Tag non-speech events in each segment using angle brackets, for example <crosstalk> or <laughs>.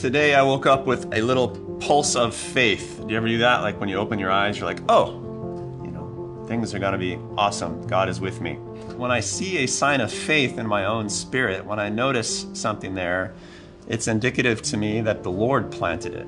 Today I woke up with a little pulse of faith. Do you ever do that? Like when you open your eyes, you're like, oh, you know, things are going to be awesome. God is with me. When I see a sign of faith in my own spirit, when I notice something there, it's indicative to me that the Lord planted it.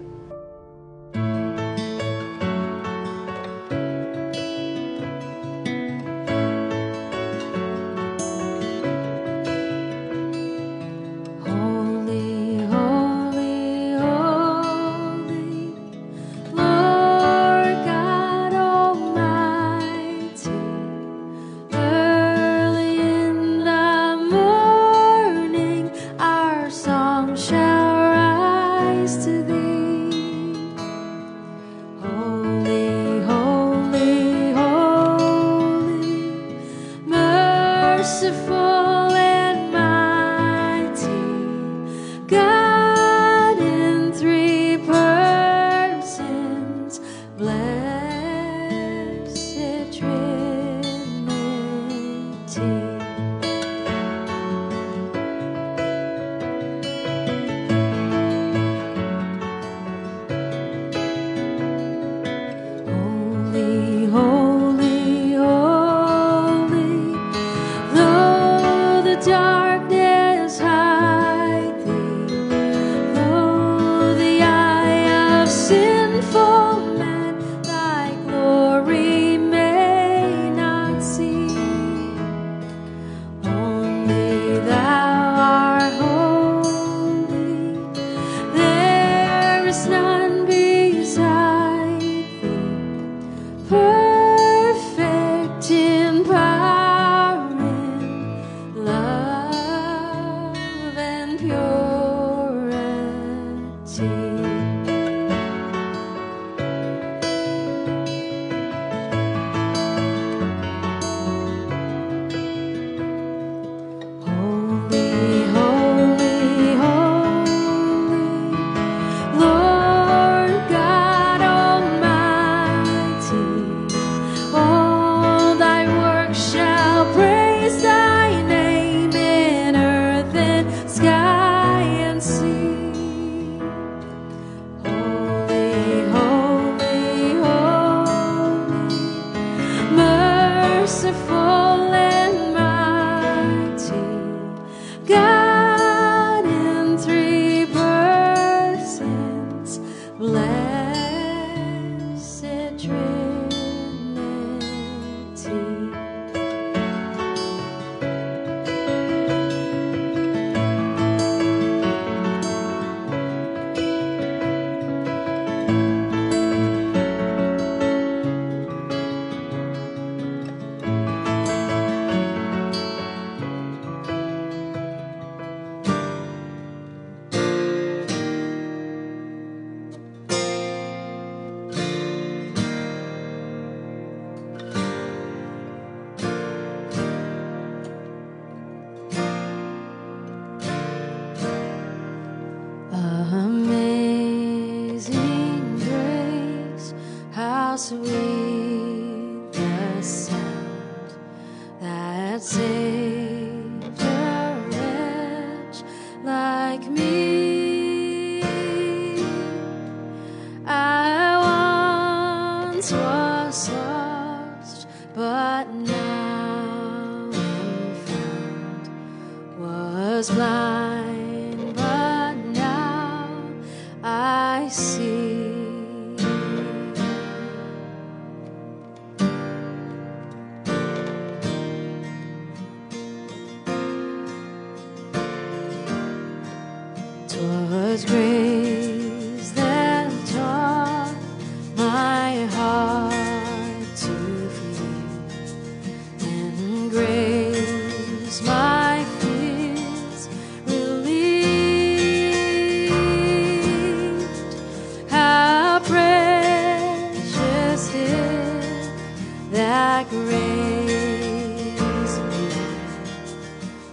Grace me.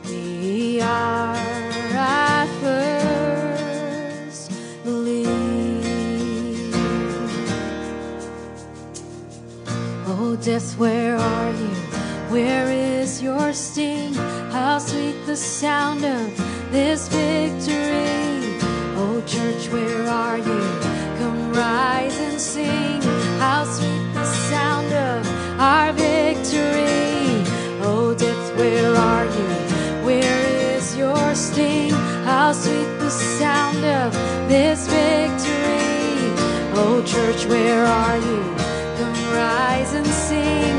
We are at first believed. Oh, death, where are you? Where is your sting? How sweet the sound of this victory. Oh, church, where are you? Come rise and sing. Sound of this victory. Oh, church, where are you? Come rise and sing.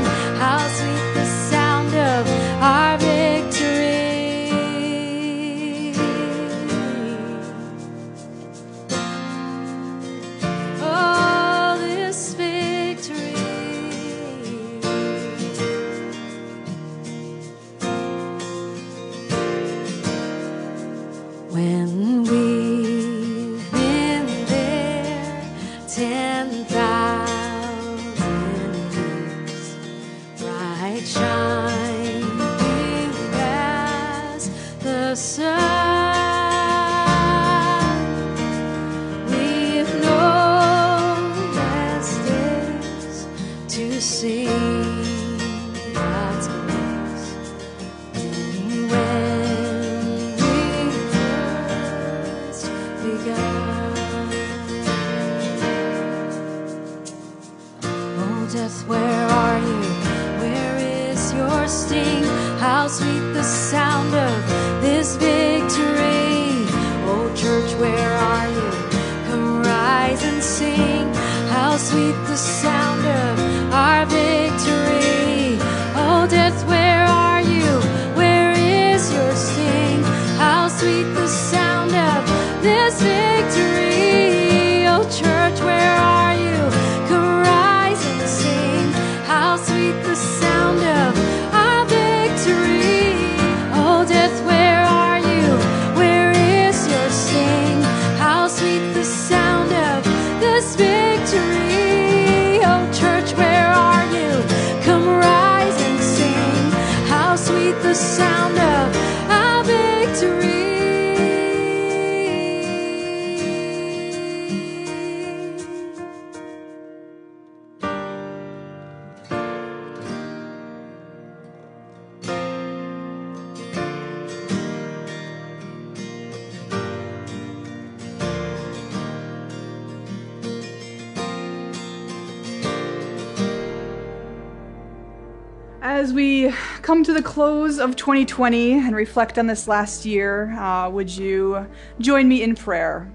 As we come to the close of 2020 and reflect on this last year, uh, would you join me in prayer?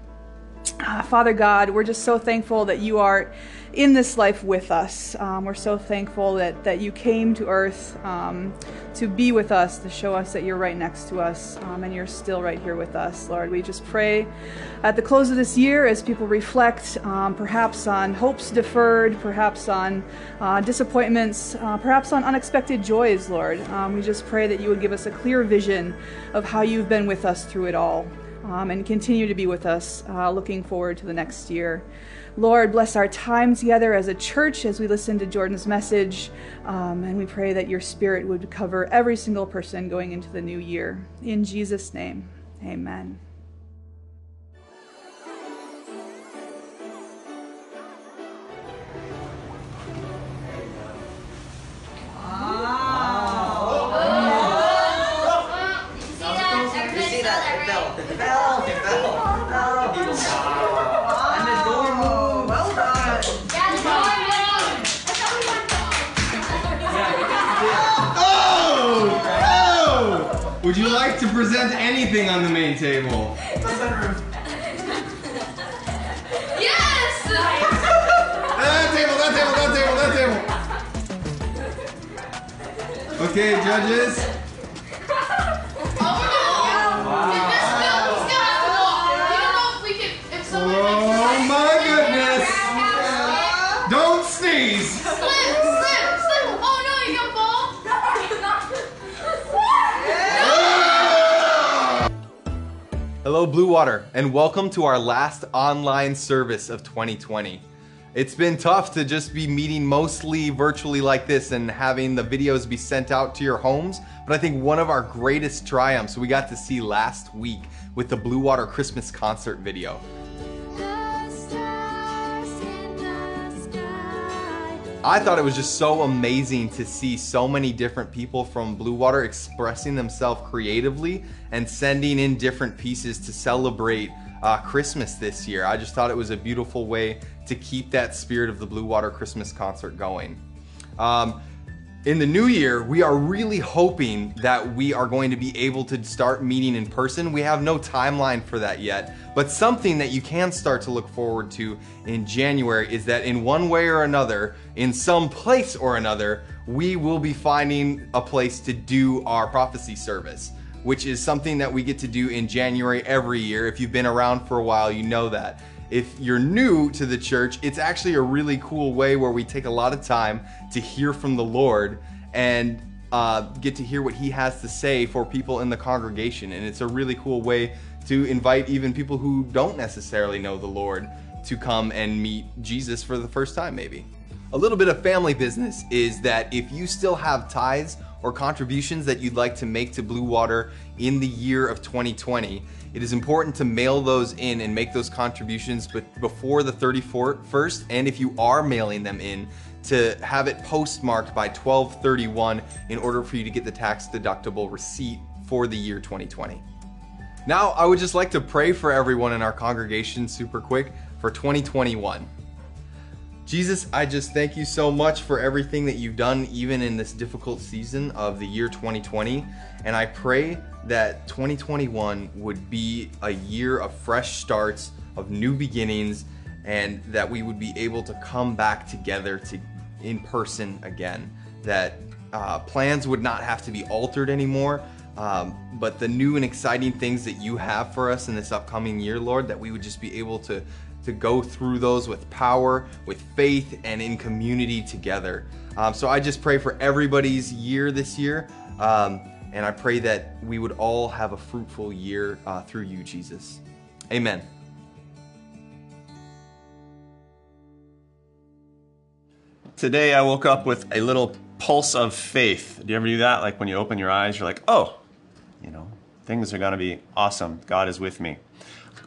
Uh, Father God, we're just so thankful that you are in this life with us. Um, we're so thankful that, that you came to earth um, to be with us, to show us that you're right next to us, um, and you're still right here with us, Lord. We just pray at the close of this year as people reflect um, perhaps on hopes deferred, perhaps on uh, disappointments, uh, perhaps on unexpected joys, Lord. Um, we just pray that you would give us a clear vision of how you've been with us through it all um, and continue to be with us, uh, looking forward to the next year. Lord, bless our time together as a church as we listen to Jordan's message, um, and we pray that your spirit would cover every single person going into the new year. In Jesus' name, amen. Would you like to present anything on the main table? Yes! That table, that table, that table, that table. Okay, judges. Hello, Blue Water, and welcome to our last online service of 2020. It's been tough to just be meeting mostly virtually like this and having the videos be sent out to your homes, but I think one of our greatest triumphs we got to see last week with the Blue Water Christmas concert video. I thought it was just so amazing to see so many different people from Blue Water expressing themselves creatively and sending in different pieces to celebrate uh, Christmas this year. I just thought it was a beautiful way to keep that spirit of the Blue Water Christmas concert going. Um, in the new year, we are really hoping that we are going to be able to start meeting in person. We have no timeline for that yet, but something that you can start to look forward to in January is that in one way or another, in some place or another, we will be finding a place to do our prophecy service, which is something that we get to do in January every year. If you've been around for a while, you know that if you're new to the church, it's actually a really cool way where we take a lot of time to hear from the Lord and uh, get to hear what He has to say for people in the congregation. And it's a really cool way to invite even people who don't necessarily know the Lord to come and meet Jesus for the first time, maybe. A little bit of family business is that if you still have tithes or contributions that you'd like to make to Blue Water in the year of 2020, it is important to mail those in and make those contributions before the 31st. And if you are mailing them in, to have it postmarked by 1231 in order for you to get the tax deductible receipt for the year 2020. Now, I would just like to pray for everyone in our congregation super quick for 2021. Jesus, I just thank you so much for everything that you've done, even in this difficult season of the year 2020. And I pray that 2021 would be a year of fresh starts, of new beginnings, and that we would be able to come back together to in person again. That uh, plans would not have to be altered anymore. Um, but the new and exciting things that you have for us in this upcoming year, Lord, that we would just be able to to go through those with power, with faith, and in community together. Um, so I just pray for everybody's year this year. Um, and I pray that we would all have a fruitful year uh, through you, Jesus. Amen. Today I woke up with a little pulse of faith. Do you ever do that? Like when you open your eyes, you're like, oh, you know, things are going to be awesome. God is with me.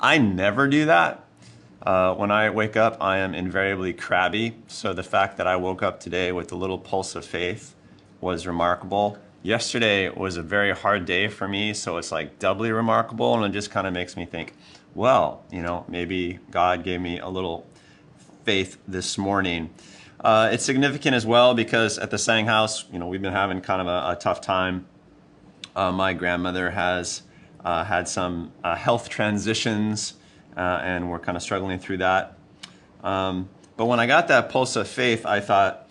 I never do that. Uh, when I wake up, I am invariably crabby. So the fact that I woke up today with a little pulse of faith was remarkable. Yesterday was a very hard day for me, so it's like doubly remarkable, and it just kind of makes me think, well, you know, maybe God gave me a little faith this morning. Uh, it's significant as well because at the Sang House, you know, we've been having kind of a, a tough time. Uh, my grandmother has uh, had some uh, health transitions, uh, and we're kind of struggling through that. Um, but when I got that pulse of faith, I thought,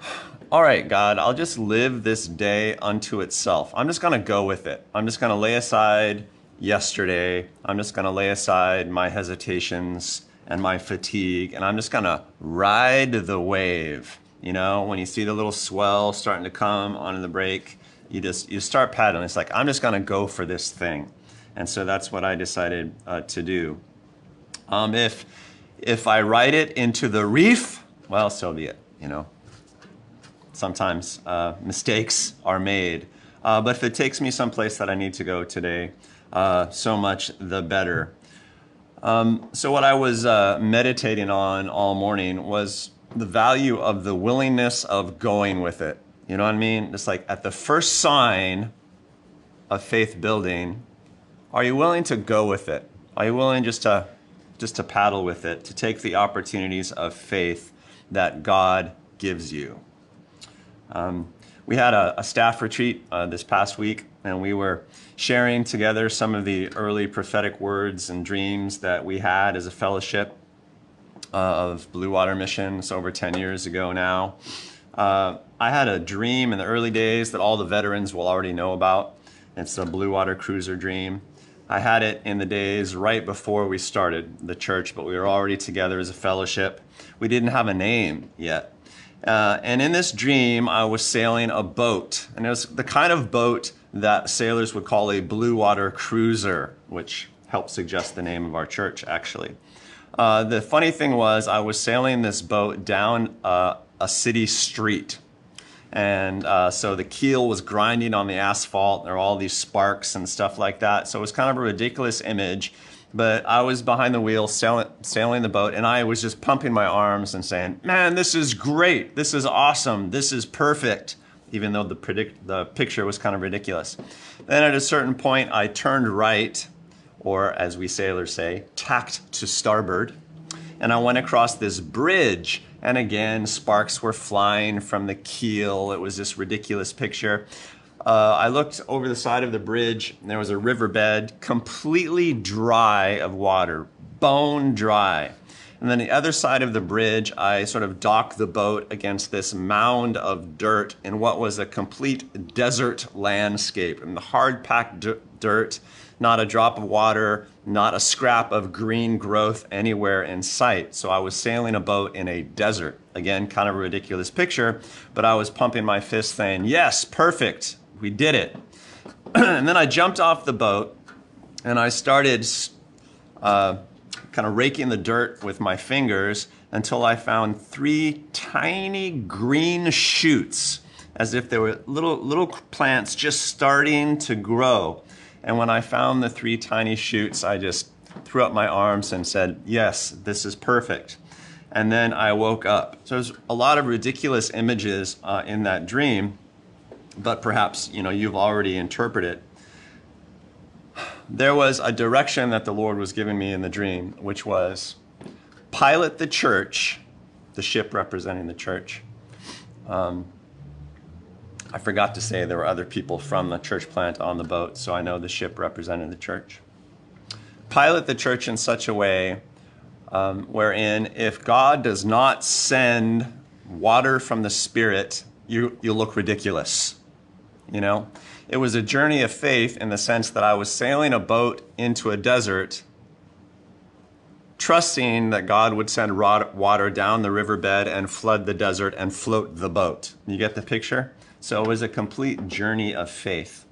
<sighs> all right, God, I'll just live this day unto itself. I'm just going to go with it. I'm just going to lay aside yesterday. I'm just going to lay aside my hesitations and my fatigue, and I'm just gonna ride the wave. You know, when you see the little swell starting to come on in the break, you just you start paddling. It's like I'm just gonna go for this thing, and so that's what I decided uh, to do. Um, if if I write it into the reef, well, so be it. You know, sometimes uh, mistakes are made, uh, but if it takes me someplace that I need to go today, uh, so much the better. Um, so, what I was uh, meditating on all morning was the value of the willingness of going with it. You know what I mean? It's like at the first sign of faith building, are you willing to go with it? Are you willing just to just to paddle with it, to take the opportunities of faith that God gives you? Um, we had a, a staff retreat uh, this past week, and we were sharing together some of the early prophetic words and dreams that we had as a fellowship uh, of Blue Water Mission. It's over 10 years ago now. Uh, I had a dream in the early days that all the veterans will already know about. It's the Blue Water Cruiser dream. I had it in the days right before we started the church, but we were already together as a fellowship. We didn't have a name yet. Uh, and in this dream, I was sailing a boat. And it was the kind of boat that sailors would call a blue water cruiser, which helps suggest the name of our church, actually. Uh, the funny thing was, I was sailing this boat down uh, a city street. And uh, so the keel was grinding on the asphalt. There were all these sparks and stuff like that. So it was kind of a ridiculous image. But I was behind the wheel sailing, sailing the boat, and I was just pumping my arms and saying, Man, this is great. This is awesome. This is perfect even though the, predict, the picture was kind of ridiculous. Then at a certain point, I turned right or as we sailors say, tacked to starboard. And I went across this bridge, and again, sparks were flying from the keel. It was this ridiculous picture. Uh, I looked over the side of the bridge, and there was a riverbed completely dry of water, bone dry. And then the other side of the bridge, I sort of docked the boat against this mound of dirt in what was a complete desert landscape. And the hard packed dirt, not a drop of water, not a scrap of green growth anywhere in sight. So I was sailing a boat in a desert. Again, kind of a ridiculous picture, but I was pumping my fist saying, Yes, perfect, we did it. <clears throat> and then I jumped off the boat and I started uh, kind of raking the dirt with my fingers until I found three tiny green shoots, as if they were little, little plants just starting to grow. And when I found the three tiny shoots, I just threw up my arms and said, Yes, this is perfect. And then I woke up. So there's a lot of ridiculous images uh, in that dream, but perhaps you know you've already interpreted. There was a direction that the Lord was giving me in the dream, which was pilot the church, the ship representing the church. Um, I forgot to say there were other people from the church plant on the boat, so I know the ship represented the church. Pilot the church in such a way um, wherein if God does not send water from the Spirit, you, you look ridiculous. You know? It was a journey of faith in the sense that I was sailing a boat into a desert, trusting that God would send water down the riverbed and flood the desert and float the boat. You get the picture? So it was a complete journey of faith.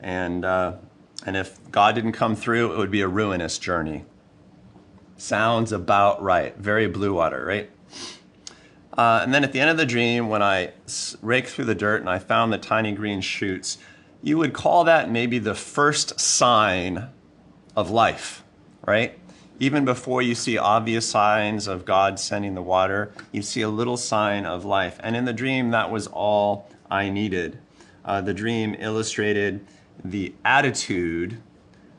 And, uh, and if God didn't come through, it would be a ruinous journey. Sounds about right. Very blue water, right? Uh, and then at the end of the dream, when I raked through the dirt and I found the tiny green shoots, you would call that maybe the first sign of life, right? Even before you see obvious signs of God sending the water, you see a little sign of life. And in the dream, that was all I needed. Uh, the dream illustrated the attitude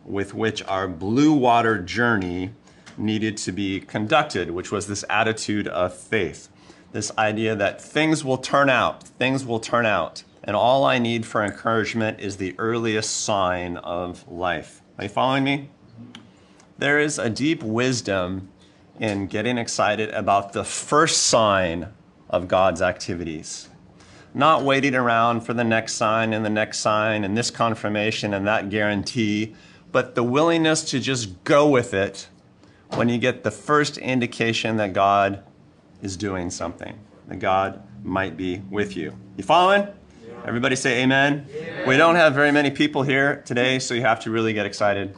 with which our blue water journey needed to be conducted, which was this attitude of faith. This idea that things will turn out, things will turn out, and all I need for encouragement is the earliest sign of life. Are you following me? There is a deep wisdom in getting excited about the first sign of God's activities. Not waiting around for the next sign and the next sign and this confirmation and that guarantee, but the willingness to just go with it when you get the first indication that God is doing something, that God might be with you. You following? Everybody say amen. amen. We don't have very many people here today, so you have to really get excited.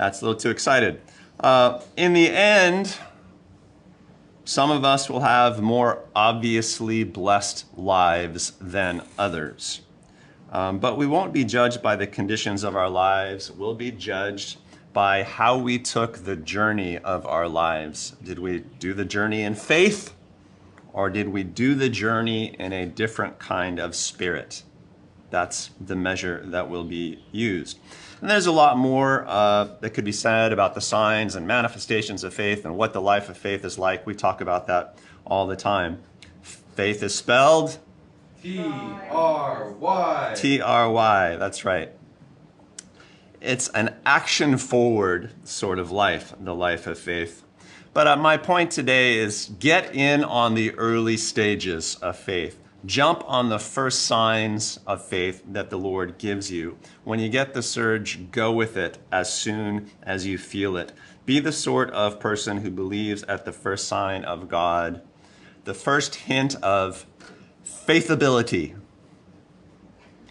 That's a little too excited. Uh, in the end, some of us will have more obviously blessed lives than others. Um, but we won't be judged by the conditions of our lives. We'll be judged by how we took the journey of our lives. Did we do the journey in faith, or did we do the journey in a different kind of spirit? That's the measure that will be used. And there's a lot more uh, that could be said about the signs and manifestations of faith and what the life of faith is like. We talk about that all the time. Faith is spelled T R Y. T R Y, that's right. It's an action forward sort of life, the life of faith. But uh, my point today is get in on the early stages of faith. Jump on the first signs of faith that the Lord gives you. When you get the surge, go with it as soon as you feel it. Be the sort of person who believes at the first sign of God, the first hint of faithability.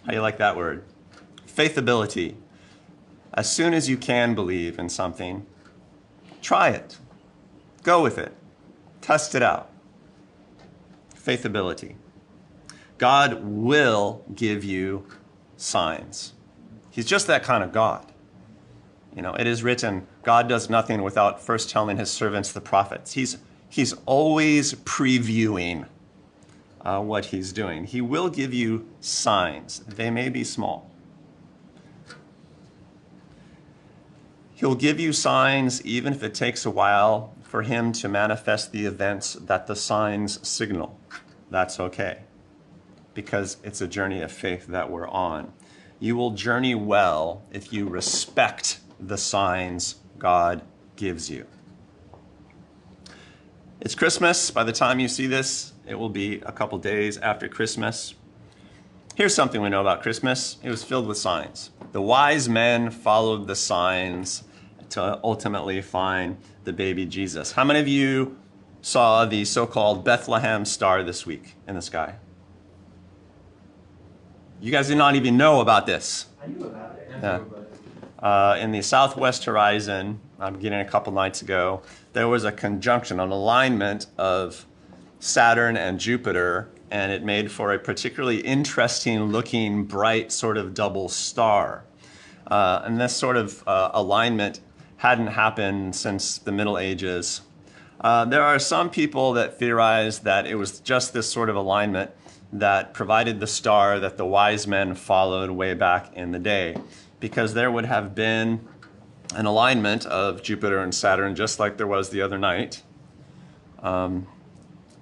How do you like that word? Faithability. As soon as you can believe in something, try it. Go with it. Test it out. Faithability. God will give you signs. He's just that kind of God. You know, it is written, God does nothing without first telling his servants, the prophets. He's, he's always previewing uh, what he's doing. He will give you signs. They may be small, He'll give you signs even if it takes a while for him to manifest the events that the signs signal. That's okay because it's a journey of faith that we're on. You will journey well if you respect the signs God gives you. It's Christmas. By the time you see this, it will be a couple days after Christmas. Here's something we know about Christmas it was filled with signs. The wise men followed the signs to ultimately find the baby Jesus. How many of you saw the so called Bethlehem star this week in the sky? You guys did not even know about this. I knew about it. Yeah. Uh, in the southwest horizon, I'm getting a couple nights ago, there was a conjunction, an alignment of Saturn and Jupiter, and it made for a particularly interesting looking, bright sort of double star. Uh, and this sort of uh, alignment hadn't happened since the Middle Ages. Uh, there are some people that theorize that it was just this sort of alignment that provided the star that the wise men followed way back in the day, because there would have been an alignment of Jupiter and Saturn just like there was the other night. Um,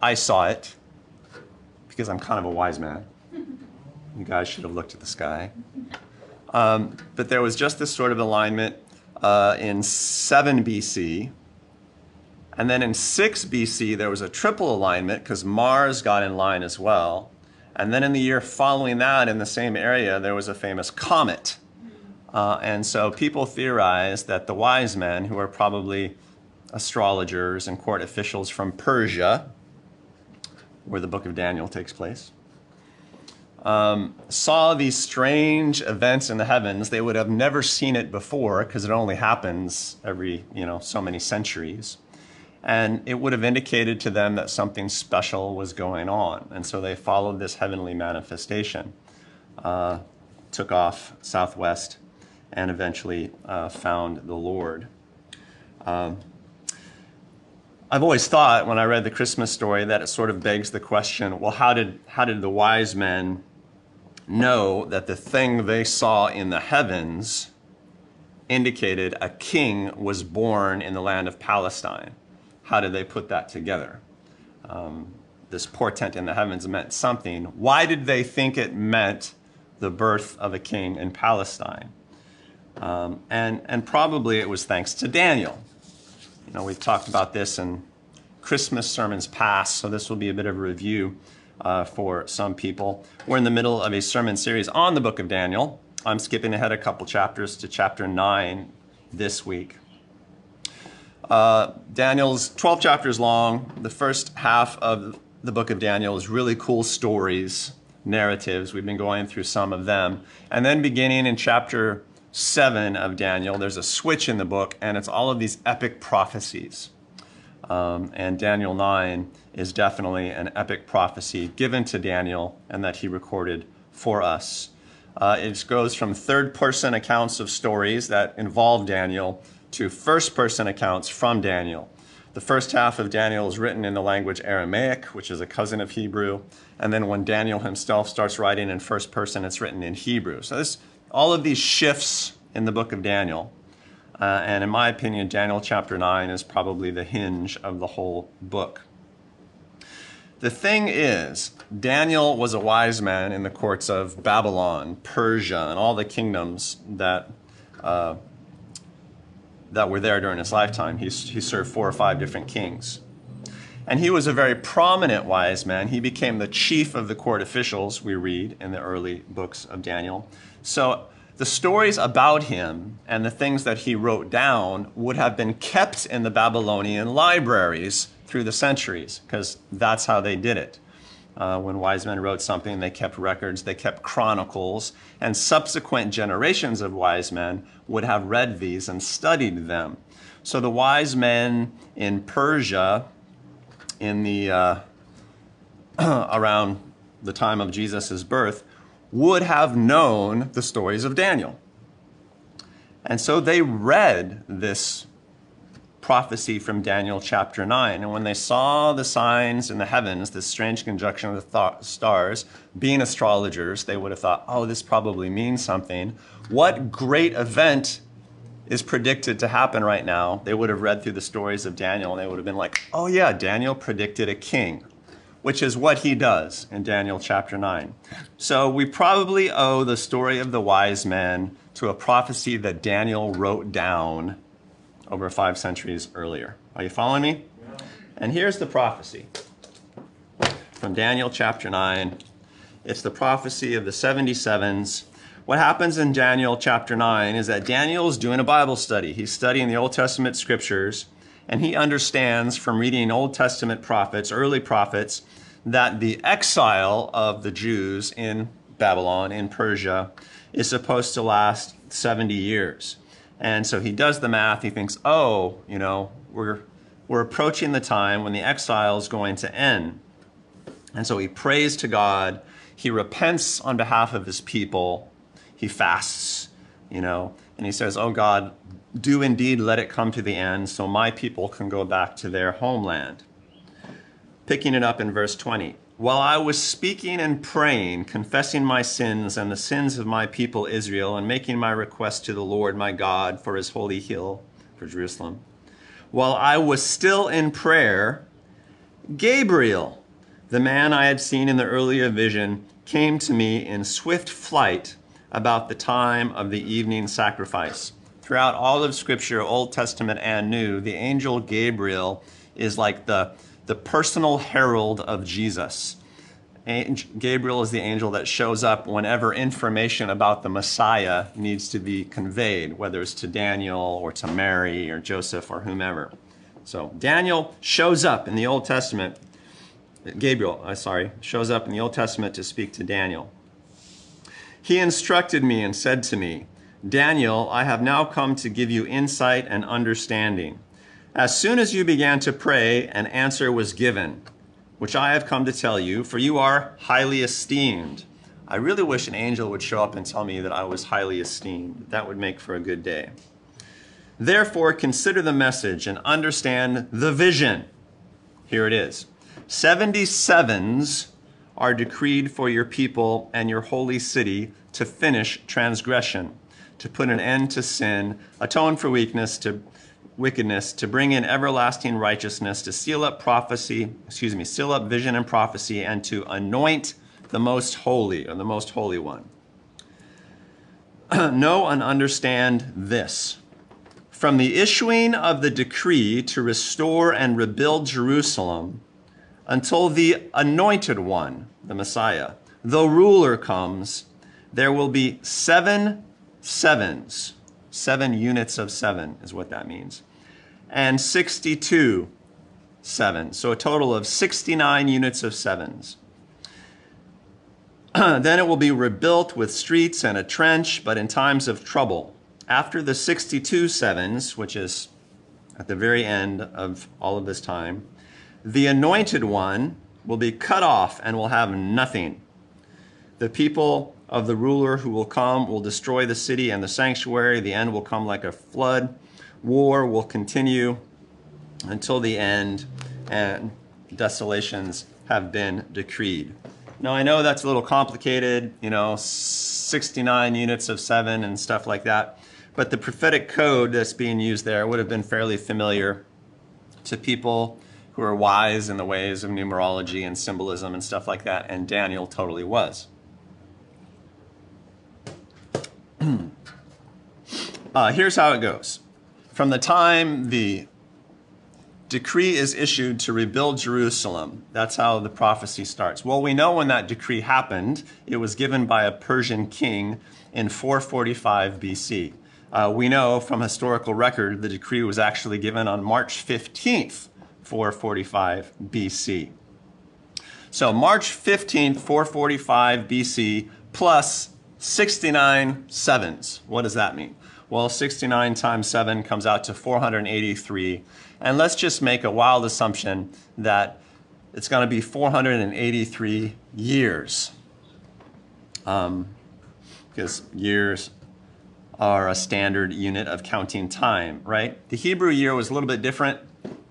I saw it because I'm kind of a wise man. You guys should have looked at the sky. Um, but there was just this sort of alignment uh, in 7 BC. And then in 6 BC, there was a triple alignment because Mars got in line as well. And then in the year following that, in the same area, there was a famous comet. Uh, and so people theorize that the wise men, who are probably astrologers and court officials from Persia, where the book of Daniel takes place, um, saw these strange events in the heavens. They would have never seen it before because it only happens every, you know, so many centuries. And it would have indicated to them that something special was going on. And so they followed this heavenly manifestation, uh, took off southwest, and eventually uh, found the Lord. Um, I've always thought when I read the Christmas story that it sort of begs the question well, how did, how did the wise men know that the thing they saw in the heavens indicated a king was born in the land of Palestine? How did they put that together? Um, this portent in the heavens meant something. Why did they think it meant the birth of a king in Palestine? Um, and, and probably it was thanks to Daniel. You know, we've talked about this in Christmas sermons past, so this will be a bit of a review uh, for some people. We're in the middle of a sermon series on the book of Daniel. I'm skipping ahead a couple chapters to chapter 9 this week. Uh, Daniel's 12 chapters long. The first half of the book of Daniel is really cool stories, narratives. We've been going through some of them. And then beginning in chapter 7 of Daniel, there's a switch in the book, and it's all of these epic prophecies. Um, and Daniel 9 is definitely an epic prophecy given to Daniel and that he recorded for us. Uh, it goes from third person accounts of stories that involve Daniel to first person accounts from Daniel. The first half of Daniel is written in the language Aramaic, which is a cousin of Hebrew. And then when Daniel himself starts writing in first person, it's written in Hebrew. So this, all of these shifts in the book of Daniel. Uh, and in my opinion, Daniel chapter 9 is probably the hinge of the whole book. The thing is, Daniel was a wise man in the courts of Babylon, Persia, and all the kingdoms that uh, that were there during his lifetime. He, he served four or five different kings. And he was a very prominent wise man. He became the chief of the court officials, we read in the early books of Daniel. So the stories about him and the things that he wrote down would have been kept in the Babylonian libraries through the centuries, because that's how they did it. Uh, when wise men wrote something, they kept records, they kept chronicles, and subsequent generations of wise men would have read these and studied them. So the wise men in Persia, in the uh, <clears throat> around the time of Jesus' birth, would have known the stories of Daniel. And so they read this prophecy from Daniel chapter 9. And when they saw the signs in the heavens, this strange conjunction of the th- stars, being astrologers, they would have thought, oh, this probably means something. What great event is predicted to happen right now, they would have read through the stories of Daniel and they would have been like, oh, yeah, Daniel predicted a king, which is what he does in Daniel chapter 9. So we probably owe the story of the wise men to a prophecy that Daniel wrote down over five centuries earlier. Are you following me? And here's the prophecy from Daniel chapter 9. It's the prophecy of the 77s. What happens in Daniel chapter 9 is that Daniel is doing a Bible study. He's studying the Old Testament scriptures, and he understands from reading Old Testament prophets, early prophets, that the exile of the Jews in Babylon, in Persia, is supposed to last 70 years. And so he does the math. He thinks, oh, you know, we're, we're approaching the time when the exile is going to end. And so he prays to God. He repents on behalf of his people. He fasts, you know, and he says, Oh God, do indeed let it come to the end so my people can go back to their homeland. Picking it up in verse 20. While I was speaking and praying, confessing my sins and the sins of my people Israel, and making my request to the Lord my God for his holy hill, for Jerusalem, while I was still in prayer, Gabriel, the man I had seen in the earlier vision, came to me in swift flight about the time of the evening sacrifice. Throughout all of Scripture, Old Testament and New, the angel Gabriel is like the the personal herald of Jesus. Gabriel is the angel that shows up whenever information about the Messiah needs to be conveyed, whether it's to Daniel or to Mary or Joseph or whomever. So Daniel shows up in the Old Testament. Gabriel, uh, sorry, shows up in the Old Testament to speak to Daniel. He instructed me and said to me, Daniel, I have now come to give you insight and understanding. As soon as you began to pray, an answer was given, which I have come to tell you, for you are highly esteemed. I really wish an angel would show up and tell me that I was highly esteemed. That would make for a good day. Therefore, consider the message and understand the vision. Here it is 77s are decreed for your people and your holy city to finish transgression, to put an end to sin, atone for weakness, to wickedness, to bring in everlasting righteousness, to seal up prophecy, excuse me, seal up vision and prophecy, and to anoint the most holy, or the most holy one. <clears throat> know and understand this. From the issuing of the decree to restore and rebuild Jerusalem until the anointed one, the Messiah, the ruler comes, there will be seven sevens. Seven units of seven is what that means and 62 sevens. So a total of 69 units of sevens. <clears throat> then it will be rebuilt with streets and a trench, but in times of trouble. After the 62 sevens, which is at the very end of all of this time, the anointed one will be cut off and will have nothing. The people of the ruler who will come will destroy the city and the sanctuary. The end will come like a flood war will continue until the end and desolations have been decreed. Now, I know that's a little complicated, you know, 69 units of seven and stuff like that, but the prophetic code that's being used there would have been fairly familiar to people who are wise in the ways of numerology and symbolism and stuff like that, and Daniel totally was. <clears throat> uh, here's how it goes from the time the decree is issued to rebuild Jerusalem, that's how the prophecy starts. Well, we know when that decree happened. It was given by a Persian king in 445 BC. Uh, we know from historical record the decree was actually given on March 15th, 445 BC. So March 15th, 445 BC plus 69 sevens. What does that mean? Well, 69 times 7 comes out to 483. And let's just make a wild assumption that it's going to be 483 years. Um, because years are a standard unit of counting time, right? The Hebrew year was a little bit different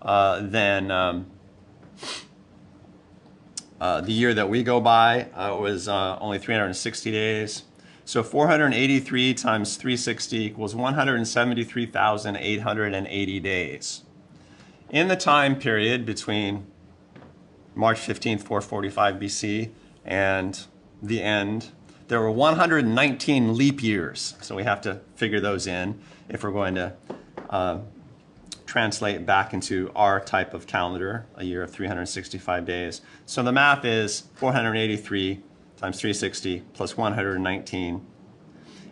uh, than um, uh, the year that we go by. Uh, it was uh, only 360 days. So 483 times 360 equals 173,880 days. In the time period between March 15th, 445 BC, and the end, there were 119 leap years. So we have to figure those in if we're going to uh, translate back into our type of calendar, a year of 365 days. So the math is 483 times 360 plus 119.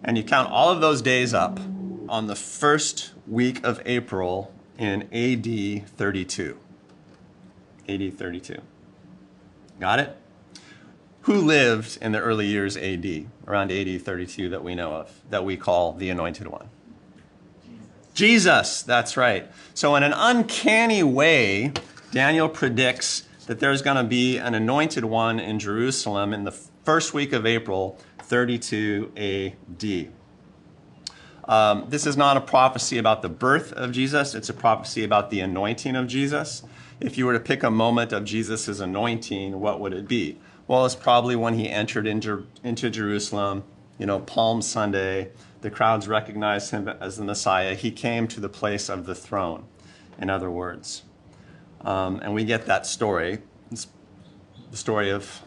And you count all of those days up on the first week of April in AD 32. AD 32. Got it? Who lived in the early years AD, around AD 32 that we know of, that we call the Anointed One? Jesus, that's right. So, in an uncanny way, Daniel predicts that there's going to be an anointed one in Jerusalem in the first week of April, 32 AD. Um, this is not a prophecy about the birth of Jesus, it's a prophecy about the anointing of Jesus. If you were to pick a moment of Jesus' anointing, what would it be? Well, it's probably when he entered into, into Jerusalem, you know, Palm Sunday. The crowds recognized him as the Messiah. He came to the place of the throne, in other words. Um, and we get that story. It's the story of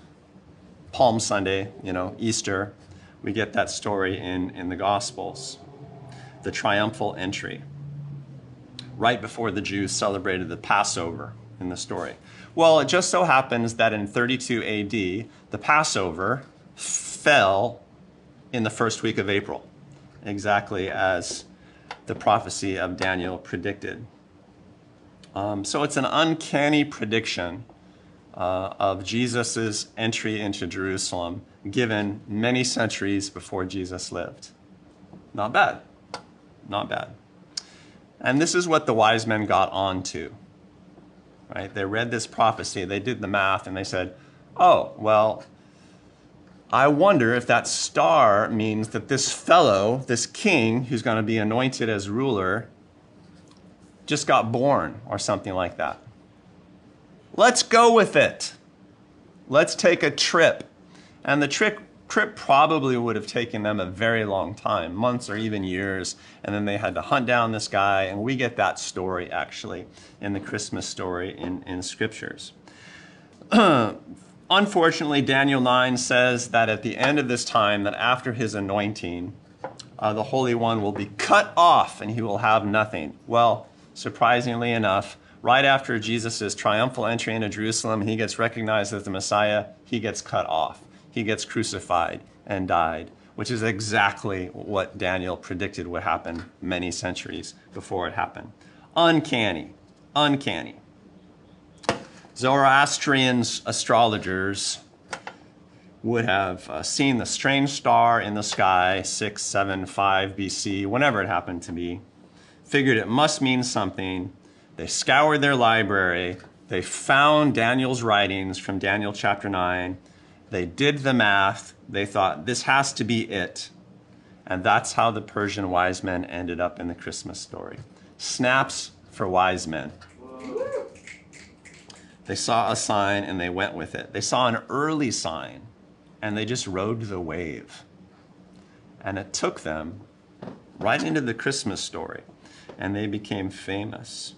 Palm Sunday, you know, Easter. We get that story in, in the Gospels. The triumphal entry, right before the Jews celebrated the Passover in the story. Well, it just so happens that in 32 AD, the Passover fell in the first week of April, exactly as the prophecy of Daniel predicted. Um, so it's an uncanny prediction uh, of Jesus' entry into Jerusalem given many centuries before Jesus lived. Not bad. Not bad. And this is what the wise men got onto. Right? They read this prophecy, they did the math, and they said, oh, well, I wonder if that star means that this fellow, this king who's going to be anointed as ruler, just got born or something like that. Let's go with it. Let's take a trip. And the trip, trip probably would have taken them a very long time, months or even years. And then they had to hunt down this guy. And we get that story actually in the Christmas story in, in scriptures. <clears throat> Unfortunately, Daniel 9 says that at the end of this time, that after his anointing, uh, the Holy One will be cut off and he will have nothing. Well, surprisingly enough, right after Jesus' triumphal entry into Jerusalem, he gets recognized as the Messiah, he gets cut off. He gets crucified and died, which is exactly what Daniel predicted would happen many centuries before it happened. Uncanny. Uncanny. Zoroastrian astrologers would have uh, seen the strange star in the sky, 675 BC, whenever it happened to be, figured it must mean something. They scoured their library. They found Daniel's writings from Daniel chapter 9. They did the math. They thought, this has to be it. And that's how the Persian wise men ended up in the Christmas story. Snaps for wise men. They saw a sign and they went with it. They saw an early sign and they just rode the wave. And it took them right into the Christmas story and they became famous.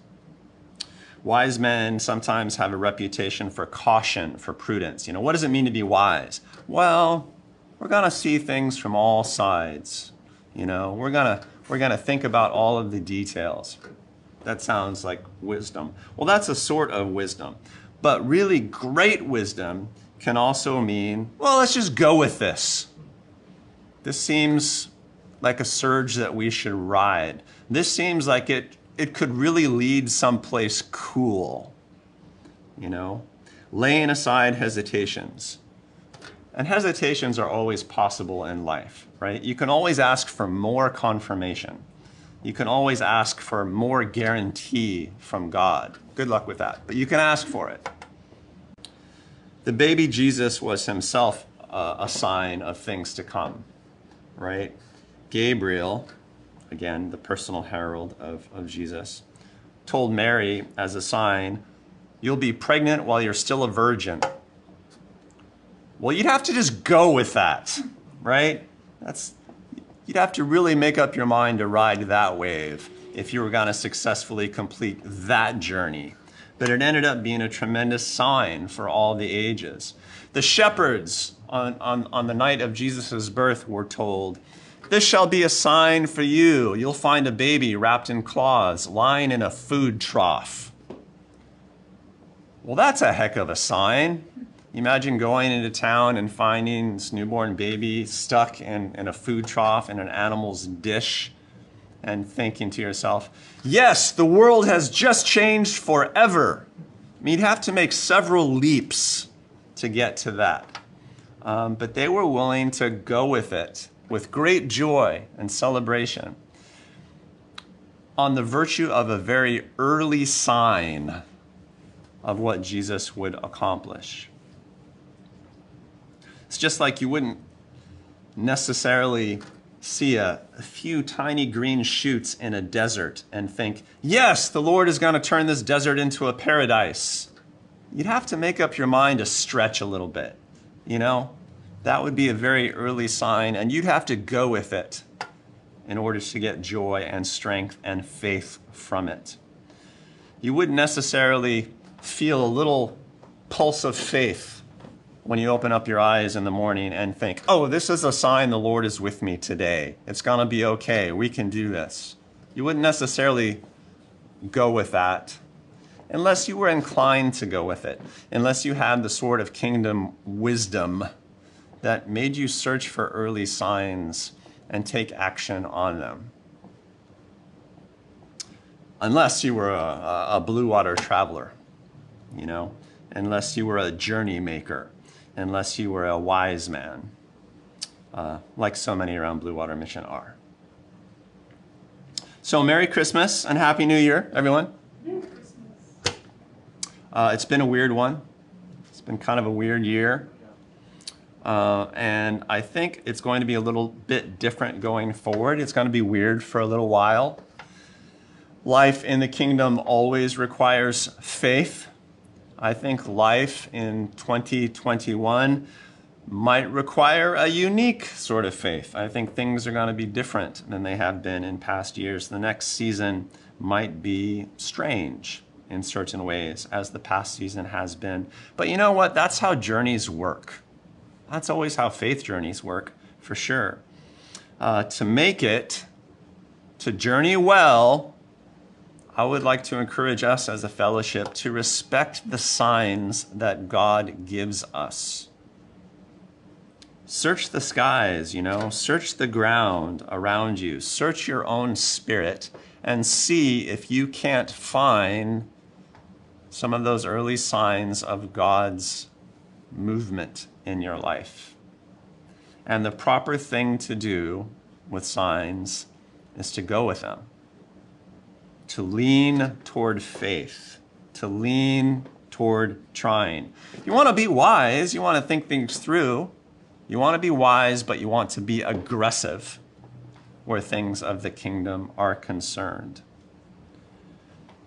Wise men sometimes have a reputation for caution, for prudence. You know, what does it mean to be wise? Well, we're going to see things from all sides. You know, we're going to we're going to think about all of the details. That sounds like wisdom. Well, that's a sort of wisdom. But really, great wisdom can also mean, well, let's just go with this. This seems like a surge that we should ride. This seems like it, it could really lead someplace cool. You know, laying aside hesitations. And hesitations are always possible in life, right? You can always ask for more confirmation. You can always ask for more guarantee from God. Good luck with that, but you can ask for it. The baby Jesus was himself uh, a sign of things to come, right? Gabriel, again, the personal herald of, of Jesus, told Mary as a sign, You'll be pregnant while you're still a virgin. Well, you'd have to just go with that, right? That's you'd have to really make up your mind to ride that wave if you were going to successfully complete that journey. But it ended up being a tremendous sign for all the ages. The shepherds on, on, on the night of Jesus' birth were told, This shall be a sign for you. You'll find a baby wrapped in claws, lying in a food trough. Well, that's a heck of a sign. Imagine going into town and finding this newborn baby stuck in, in a food trough in an animal's dish and thinking to yourself, yes, the world has just changed forever. I mean, you'd have to make several leaps to get to that. Um, but they were willing to go with it with great joy and celebration on the virtue of a very early sign of what Jesus would accomplish. It's just like you wouldn't necessarily see a, a, few tiny green shoots in a desert and think, yes, the Lord is going to turn this desert into a paradise. You'd have to make up your mind to stretch a little bit. You know, that would be a very early sign, and you'd have to go with it in order to get joy and strength and faith from it. You wouldn't necessarily feel a little pulse of faith when you open up your eyes in the morning and think, oh, this is a sign the Lord is with me today. It's going to be okay. We can do this. You wouldn't necessarily go with that unless you were inclined to go with it, unless you had the sort of kingdom wisdom that made you search for early signs and take action on them. Unless you were a, a blue water traveler, you know, unless you were a journey maker unless you were a wise man, uh, like so many around Blue Water Mission are. So, Merry Christmas and Happy New Year, everyone. Merry Christmas. Uh, it's been a weird one. It's been kind of a weird year. Uh, and I think it's going to be a little bit different going forward. It's going to be weird for a little while. Life in the kingdom always requires faith. I think life in 2021 might require a unique sort of faith. I think things are going to be different than they have been in past years. The next season might be strange in certain ways, as the past season has been. But you know what? That's how journeys work. That's always how faith journeys work, for sure. Uh, to make it, to journey well, I would like to encourage us as a fellowship to respect the signs that God gives us. Search the skies, you know, search the ground around you, search your own spirit, and see if you can't find some of those early signs of God's movement in your life. And the proper thing to do with signs is to go with them to lean toward faith, to lean toward trying. You want to be wise, you want to think things through. You want to be wise, but you want to be aggressive where things of the kingdom are concerned.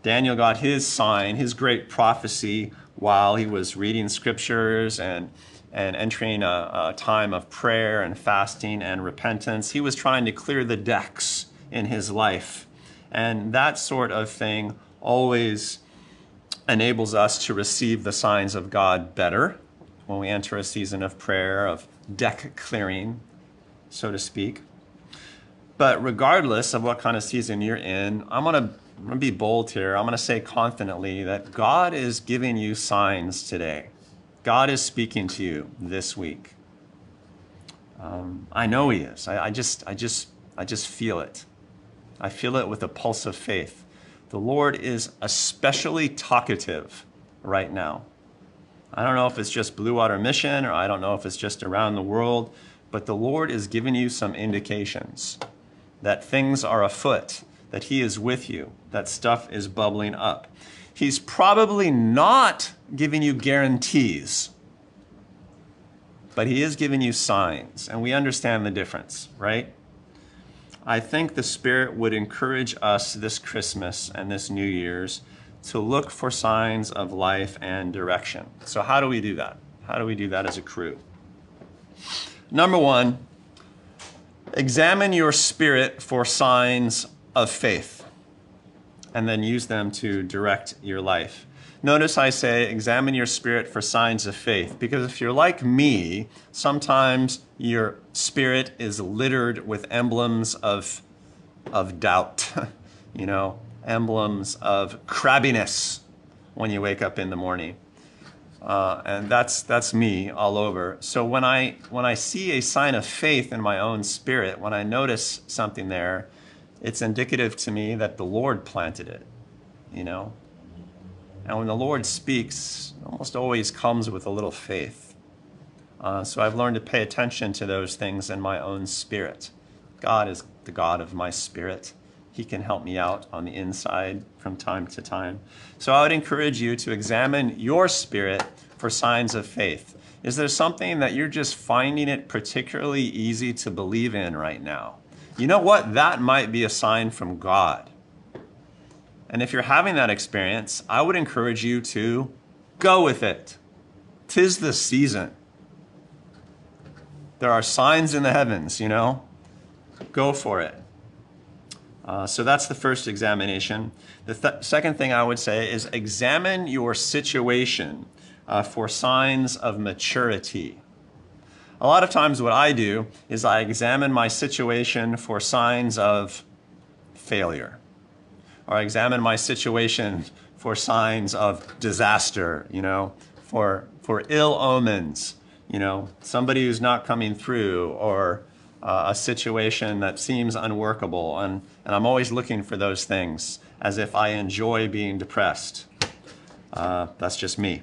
Daniel got his sign, his great prophecy, while he was reading scriptures and, and entering a, a time of prayer and fasting and repentance. He was trying to clear the decks in his life and that sort of thing always enables us to receive the signs of God better when we enter a season of prayer, of deck clearing, so to speak. But regardless of what kind of season you're in, I'm going to I'm going to be bold here. I'm going to say confidently that God is giving you signs today. God is speaking to you this week. Um, I know He is. I, I, just, I just, I just feel it. I feel it with a pulse of faith. The Lord is especially talkative right now. I don't know if it's just Blue Water Mission or I don't know if it's just around the world, but the Lord is giving you some indications that things are afoot, that He is with you, that stuff is bubbling up. He's probably not giving you guarantees, but He is giving you signs, and we understand the difference, right? I think the Spirit would encourage us this Christmas and this New Year's to look for signs of life and direction. So, how do we do that? How do we do that as a crew? Number one, Examine your spirit for signs of faith and then use them to direct your life. Notice I say, examine your spirit for signs of faith, because if you're like me, sometimes your spirit is littered with emblems of, of doubt, <laughs> you know, emblems of crabbiness when you wake up in the morning. Uh, and that's that's me all over. So when I when I see a sign of faith in my own spirit, when I notice something there, it's indicative to me that the Lord planted it. You know, and when the Lord speaks, it almost always comes with a little faith. Uh, so I've learned to pay attention to those things in my own spirit. God is the God of my spirit. He can help me out on the inside from time to time. So I would encourage you to examine your spirit for signs of faith. Is there something that you're just finding it particularly easy to believe in right now? You know what? That might be a sign from God. And if you're having that experience, I would encourage you to go with it. Tis the season. There are signs in the heavens, you know? Go for it. Uh, so that's the first examination. The th- second thing I would say is examine your situation uh, for signs of maturity. A lot of times, what I do is I examine my situation for signs of failure, or I examine my situation for signs of disaster, you know, for, for ill omens, you know, somebody who's not coming through, or uh, a situation that seems unworkable. And, and I'm always looking for those things as if I enjoy being depressed. Uh, that's just me.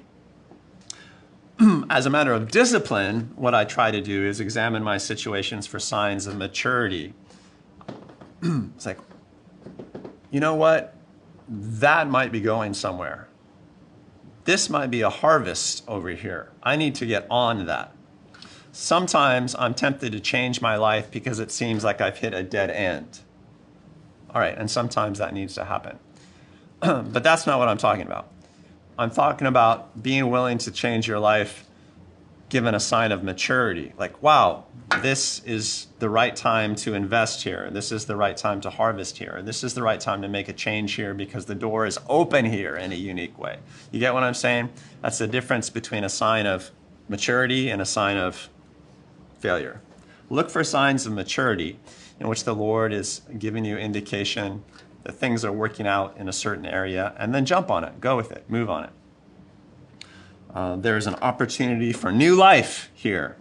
<clears throat> as a matter of discipline, what I try to do is examine my situations for signs of maturity. <clears throat> it's like, you know what? That might be going somewhere. This might be a harvest over here. I need to get on that. Sometimes I'm tempted to change my life because it seems like I've hit a dead end. All right, and sometimes that needs to happen. <clears throat> but that's not what I'm talking about. I'm talking about being willing to change your life given a sign of maturity. Like, wow, this is the right time to invest here. This is the right time to harvest here. This is the right time to make a change here because the door is open here in a unique way. You get what I'm saying? That's the difference between a sign of maturity and a sign of failure. Look for signs of maturity in which the Lord is giving you indication that things are working out in a certain area, and then jump on it, go with it, move on it. Uh, there's an opportunity for new life here.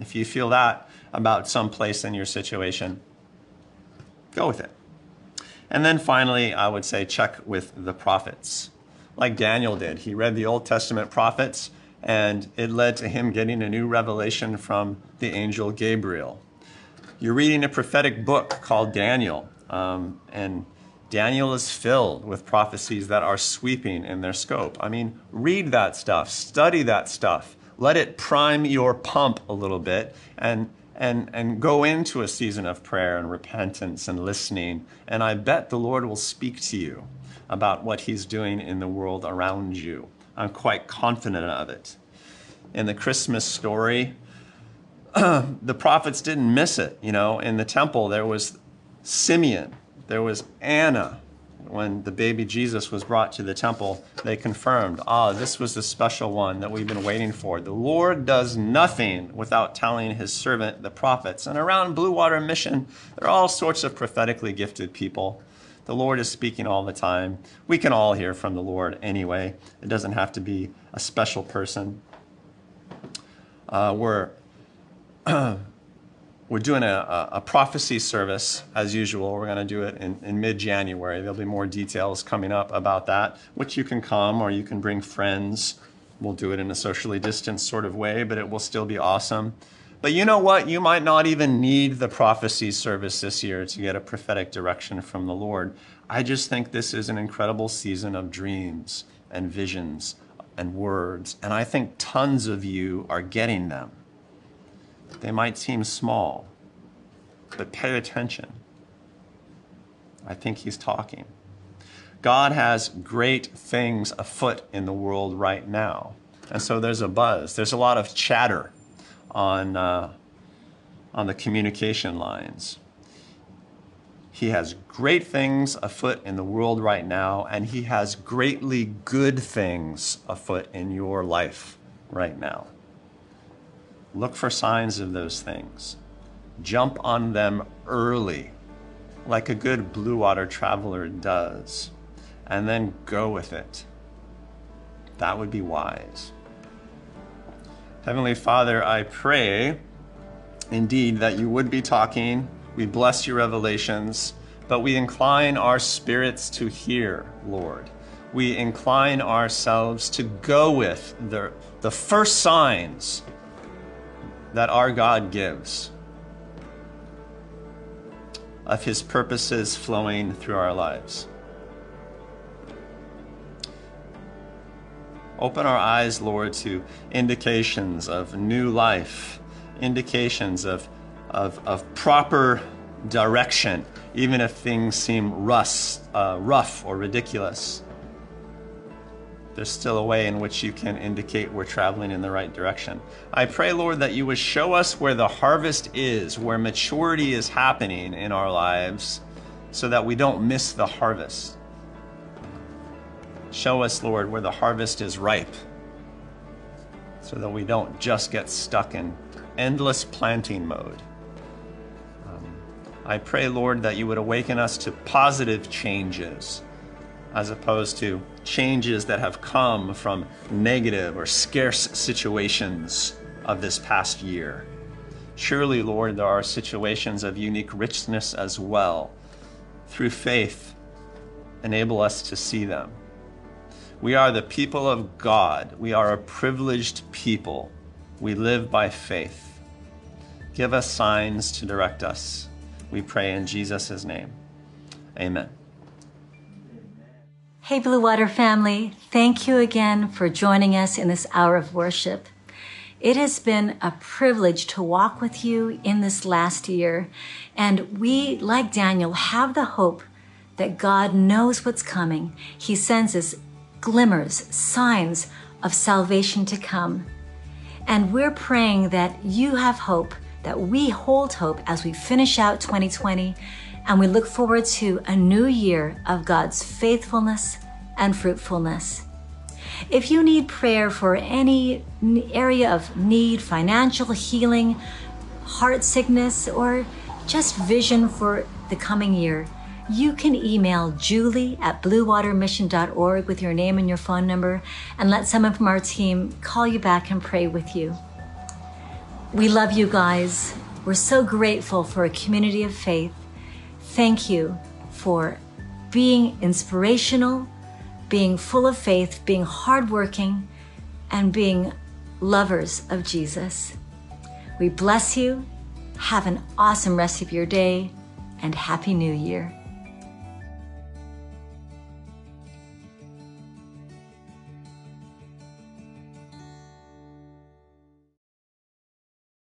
If you feel that about some place in your situation, go with it. And then finally, I would say check with the prophets, like Daniel did. He read the Old Testament prophets and it led to him getting a new revelation from the angel Gabriel. You're reading a prophetic book called Daniel, um, and Daniel is filled with prophecies that are sweeping in their scope. I mean, read that stuff, study that stuff, let it prime your pump a little bit, and and, and go into a season of prayer and repentance and listening. And I bet the Lord will speak to you about what He's doing in the world around you. I'm quite confident of it. In the Christmas story, <clears throat> the prophets didn't miss it. You know, in the temple, there was Simeon, there was Anna. When the baby Jesus was brought to the temple, they confirmed, ah, this was the special one that we've been waiting for. The Lord does nothing without telling his servant, the prophets. And around Blue Water Mission, there are all sorts of prophetically gifted people the Lord is speaking all the time. We can all hear from the Lord anyway. It doesn't have to be a special person. Uh, we're <clears throat> we're doing a, a, prophecy service as usual. We're going to do it in, in mid January. There'll be more details coming up about that, which you can come or you can bring friends. We'll do it in a socially distanced sort of way, but it will still be awesome. But you know what? You might not even need the prophecy service this year to get a prophetic direction from the Lord. I just think this is an incredible season of dreams and visions and words. And I think tons of you are getting them. They might seem small, but pay attention. I think he's talking. God has great things afoot in the world right now. And so there's a buzz, there's a lot of chatter on, uh, on the communication lines. He has great things afoot in the world right now, and He has greatly good things afoot in your life right now. Look for signs of those things. Jump on them early, like a good blue water traveler does, and then go with it. That would be wise. Heavenly Father, I pray indeed that you would be talking. We bless your revelations, but we incline our spirits to hear, Lord. We incline ourselves to go with the, the first signs that our God gives of his purposes flowing through our lives. Open our eyes, Lord, to indications of new life, indications of, of, of proper direction, even if things seem rust, uh, rough or ridiculous. There's still a way in which you can indicate we're traveling in the right direction. I pray, Lord, that you would show us where the harvest is, where maturity is happening in our lives, so that we don't miss the harvest. Show us, Lord, where the harvest is ripe so that we don't just get stuck in endless planting mode. Um, I pray, Lord, that you would awaken us to positive changes as opposed to changes that have come from negative or scarce situations of this past year. Surely, Lord, there are situations of unique richness as well. Through faith, enable us to see them. We are the people of God. We are a privileged people. We live by faith. Give us signs to direct us. We pray in Jesus' name. Amen. Hey, Blue Water family, thank you again for joining us in this hour of worship. It has been a privilege to walk with you in this last year, and we, like Daniel, have the hope that God knows what's coming. He sends us glimmers, signs of salvation to come. And we're praying that you have hope, that we hold hope as we finish out 2020 and we look forward to a new year of God's faithfulness and fruitfulness. If you need prayer for any area of need, financial healing, heart sickness, or just vision for the coming year, you can email julie at bluewatermission.org with your name and your phone number and let someone from our team call you back and pray with you. We love you guys. We're so grateful for a community of faith. Thank you for being inspirational, being full of faith, being hardworking, and being lovers of Jesus. We bless you. Have an awesome rest of your day and Happy New Year.